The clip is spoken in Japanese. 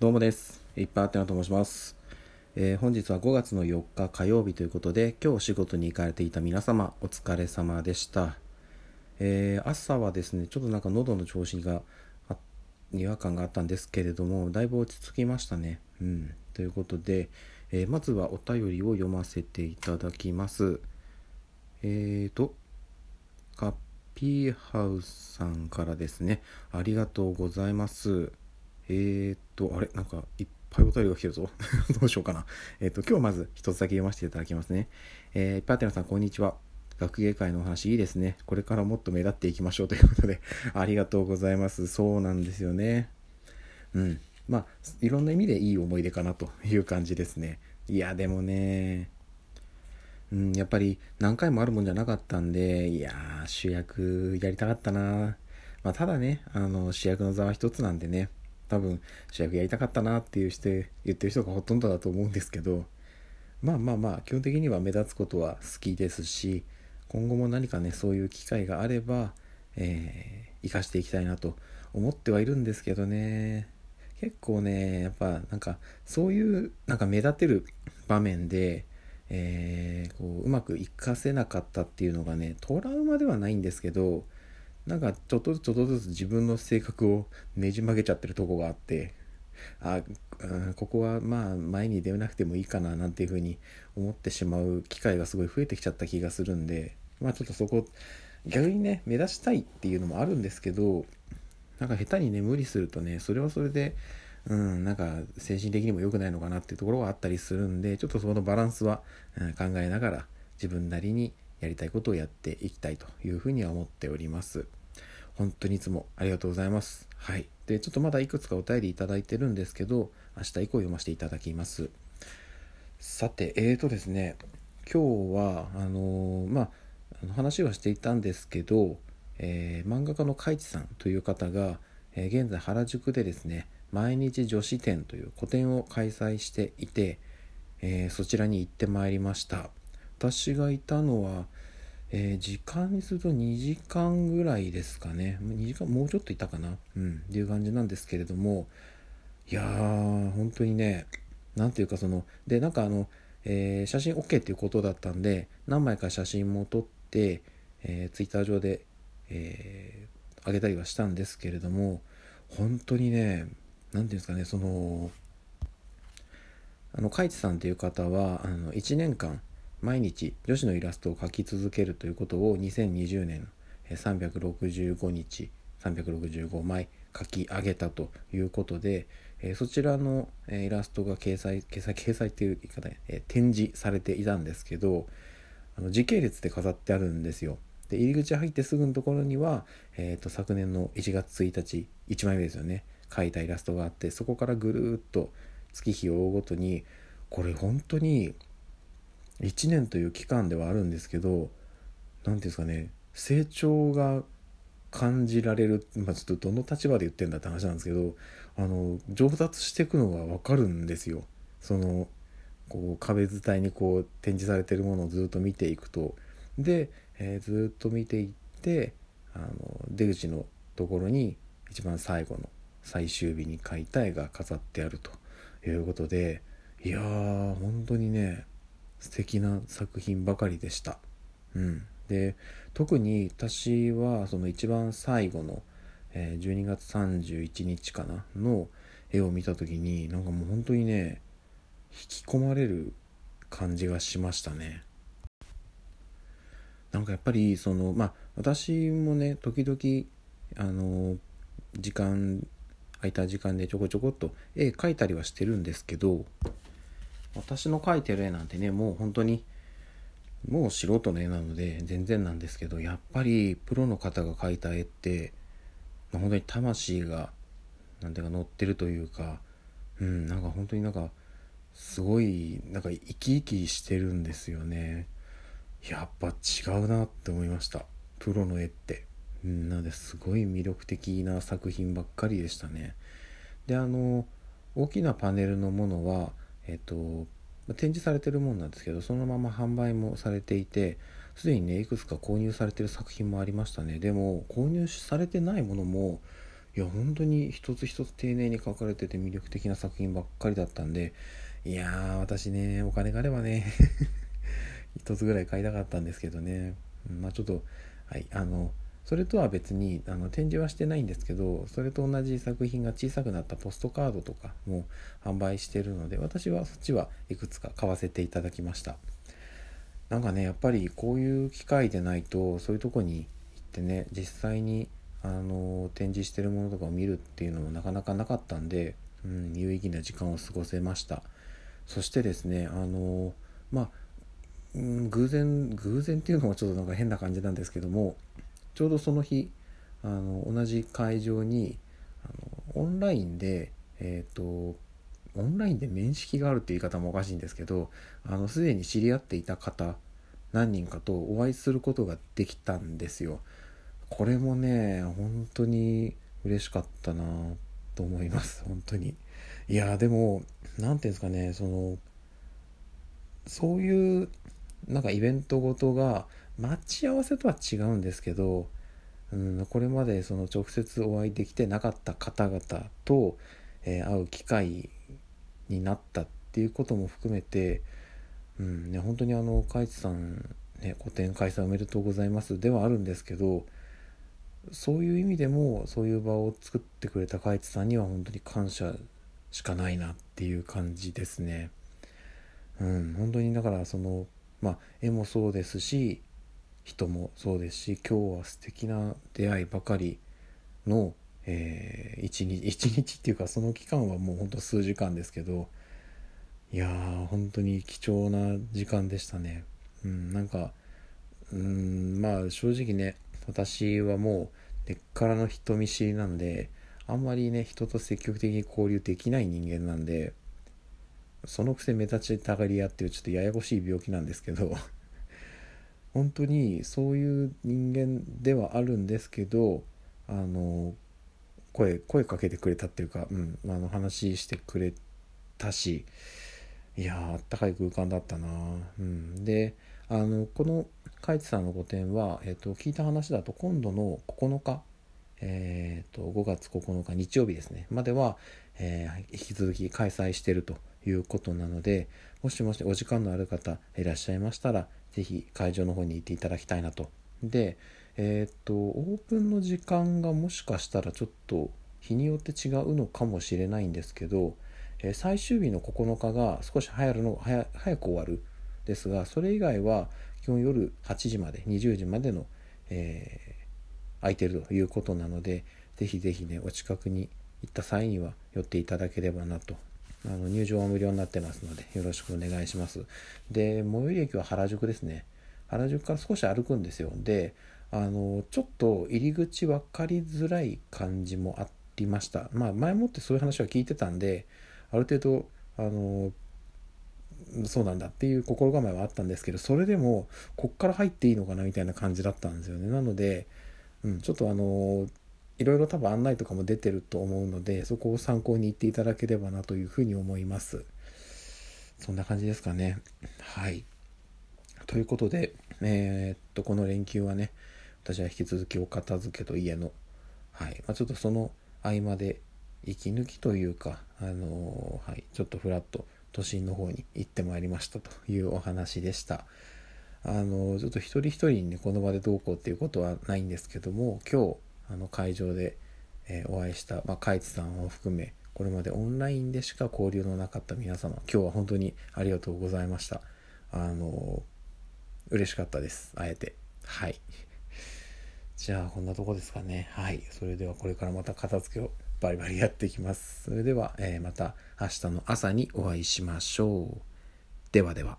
どうもです。いっぱいあってなと申します。えー本日は5月の4日火曜日ということで、今日お仕事に行かれていた皆様、お疲れ様でした。えー朝はですね、ちょっとなんか喉の調子が違和感があったんですけれども、だいぶ落ち着きましたね。うん。ということで、えーまずはお便りを読ませていただきます。えーと、カッピーハウスさんからですね、ありがとうございます。えーと、あれ？なんかいっぱいお便りが来てるぞ。どうしようかな。えーと、今日まず一つだけ読ませていただきますね。えー、パーテナーさん、こんにちは。学芸会のお話いいですね。これからもっと目立っていきましょうということで、ありがとうございます。そうなんですよね。うん。まあ、いろんな意味でいい思い出かなという感じですね。いや、でもね、うん、やっぱり何回もあるもんじゃなかったんで、いやー、主役やりたかったな。まあ、ただね、あの、主役の座は一つなんでね、多分主役やりたかったなっていう人、言ってる人がほとんどだと思うんですけど、まあまあまあ、基本的には目立つことは好きですし、今後も何かね、そういう機会があれば、えー、生かしていきたいなと思ってはいるんですけどね、結構ね、やっぱなんか、そういうなんか目立てる場面で、えーこううまく活かせなかったっていうのがねトラウマではないんですけどなんかちょっとずつちょっとずつ自分の性格をねじ曲げちゃってるとこがあってあ、うんここはまあ前に出なくてもいいかななんていうふうに思ってしまう機会がすごい増えてきちゃった気がするんでまあちょっとそこ逆にね目指したいっていうのもあるんですけどなんか下手にね無理するとねそれはそれでうん、なんか精神的にも良くないのかなっていうところがあったりするんでちょっとそのバランスは、うん考えながら自分なりにやりたいことをやっていきたいというふうには思っております。本当にいつもありがとうございます。はい。でちょっとまだいくつかお便りいただいてるんですけど明日以降読ませていただきます。さてえーとですね今日はあのーまあ話はしていたんですけど、えー漫画家の海地さんという方が、えー現在原宿でですね毎日女子展という個展を開催していて、えーそちらに行ってまいりました。私がいたのは、えー時間にすると2時間ぐらいですかね。2時間もうちょっといたかな。うん。っていう感じなんですけれども。いやー本当にねなんていうかそのでなんかあの、えー写真 OK っていうことだったんで何枚か写真も撮って、えー、ツイッター上で、えー上げたりはしたんですけれども本当にね何ていうんですかねそのあの海地さんという方はあの1年間毎日女子のイラストを描き続けるということを2020年365日365枚描き上げたということで、そちらの、イラストが掲載掲載掲載っていう言い方で、展示されていたんですけどあの時系列で飾ってあるんですよ。で入り口入ってすぐのところには、えー、と昨年の1月1日1枚目ですよね描いたイラストがあってそこからぐるーっと月日を追うごとにこれ本当に1年という期間ではあるんですけど何ていうんですかね成長が感じられる、まあ、ちょっとどの立場で言ってんだって話なんですけどあの上達していくのが分かるんですよ。そのこう壁伝いにこう展示されてるものをずっと見ていくとで、えーずっと見ていってあの出口のところに一番最後の最終日に描いた絵が飾ってあるということでいやー本当にね素敵な作品ばかりでした。うん、で特に私はその一番最後の、えー12月31日かなの絵を見た時になんかもう本当にね引き込まれる感じがしましたね。なんかやっぱりそのまあ私もね時々あの時間空いた時間でちょこちょこっと絵描いたりはしてるんですけど私の描いてる絵なんてねもう本当にもう素人の絵なので全然なんですけどやっぱりプロの方が描いた絵って、ま、本当に魂がなんていうか乗ってるというかうんなんか本当になんかすごいなんか生き生きしてるんですよね。やっぱ違うなって思いました。プロの絵って。うんなのですごい魅力的な作品ばっかりでしたね。であの大きなパネルのものはえっと展示されてるものなんですけどそのまま販売もされていてすでにねいくつか購入されてる作品もありましたね。でも購入されてないものもいや本当に一つ一つ丁寧に書かれてて魅力的な作品ばっかりだったんでいやー私ねお金があればね 一つぐらい買いたかったんですけどね、まあちょっとはいあのそれとは別にあの展示はしてないんですけどそれと同じ作品が小さくなったポストカードとかも販売してるので私はそっちはいくつか買わせていただきました。なんかねやっぱりこういう機会でないとそういうとこに行ってね実際にあの展示してるものとかを見るっていうのもなかなかなかったんで、うん、有意義な時間を過ごせました。そしてですねあのまあ、偶然偶然っていうのはちょっとなんか変な感じなんですけどもちょうどその日あの同じ会場にあのオンラインでえっ、ー、とオンラインで面識があるっていう言い方もおかしいんですけどあのすでに知り合っていた方何人かとお会いすることができたんですよ。これもね本当に嬉しかったなと思います本当に。いやでも何ていうんですかねそのそういうなんかイベントごとが待ち合わせとは違うんですけど、うん、これまでその直接お会いできてなかった方々と、えー、会う機会になったっていうことも含めて、うんね、本当にあの海地さん、ね、個展開催おめでとうございますではあるんですけどそういう意味でもそういう場を作ってくれた海地さんには本当に感謝しかないなっていう感じですね。うん、本当にだからそのまあ絵もそうですし人もそうですし今日は素敵な出会いばかりのえー、1日 1日っていうかその期間はもうほんと数時間ですけどいやー本当に貴重な時間でしたね。うんなんかうんまあ正直ね私はもう根っからの人見知りなんであんまりね人と積極的に交流できない人間なんでそのくせ目立ちたがり屋っていうちょっとややこしい病気なんですけど本当にそういう人間ではあるんですけどあの声声かけてくれたっていうか、うん、あの話してくれたしいやあったかい空間だったな、うん、であのこのカイツさんの個展は、えーと、聞いた話だと今度の9日、えーと、5月9日日曜日ですねまでは、えー、引き続き開催してると。いうことなのでもしもしお時間のある方いらっしゃいましたら是非会場の方に行っていただきたいなと。でえっ、とオープンの時間がもしかしたらちょっと日によって違うのかもしれないんですけど、えー、最終日の9日が少し早るの早早く終わるですがそれ以外は基本夜8時まで20時までの、えー、空いてるということなのでぜひぜひねお近くに行った際には寄っていただければなとあの入場は無料になってますのでよろしくお願いします。で最寄り駅は原宿ですね。原宿から少し歩くんですよ。であのちょっと入り口分かりづらい感じもありました。まあ前もってそういう話は聞いてたんである程度あのそうなんだっていう心構えはあったんですけどそれでもこっから入っていいのかなみたいな感じだったんですよね。なので、うん、ちょっとあのいろいろ多分案内とかも出てると思うのでそこを参考に行っていただければなというふうに思います。そんな感じですかね。はい。ということでえー、っとこの連休はね私は引き続きお片付けと家の、はい。まあ、ちょっとその合間で息抜きというか、あのー、はい、ちょっとふらっと都心の方に行ってまいりましたというお話でした。あのー、ちょっと一人一人にね、この場でどうこうっていうことはないんですけども、今日、あの、会場で、え、お会いした、まあ、カイツさんを含め、これまでオンラインでしか交流のなかった皆様、今日は本当にありがとうございました。あの嬉しかったです。あえて。はい。じゃあこんなとこですかね。はい。それではこれからまた片付けをバリバリやっていきます。それでは、えー、また明日の朝にお会いしましょう。ではでは。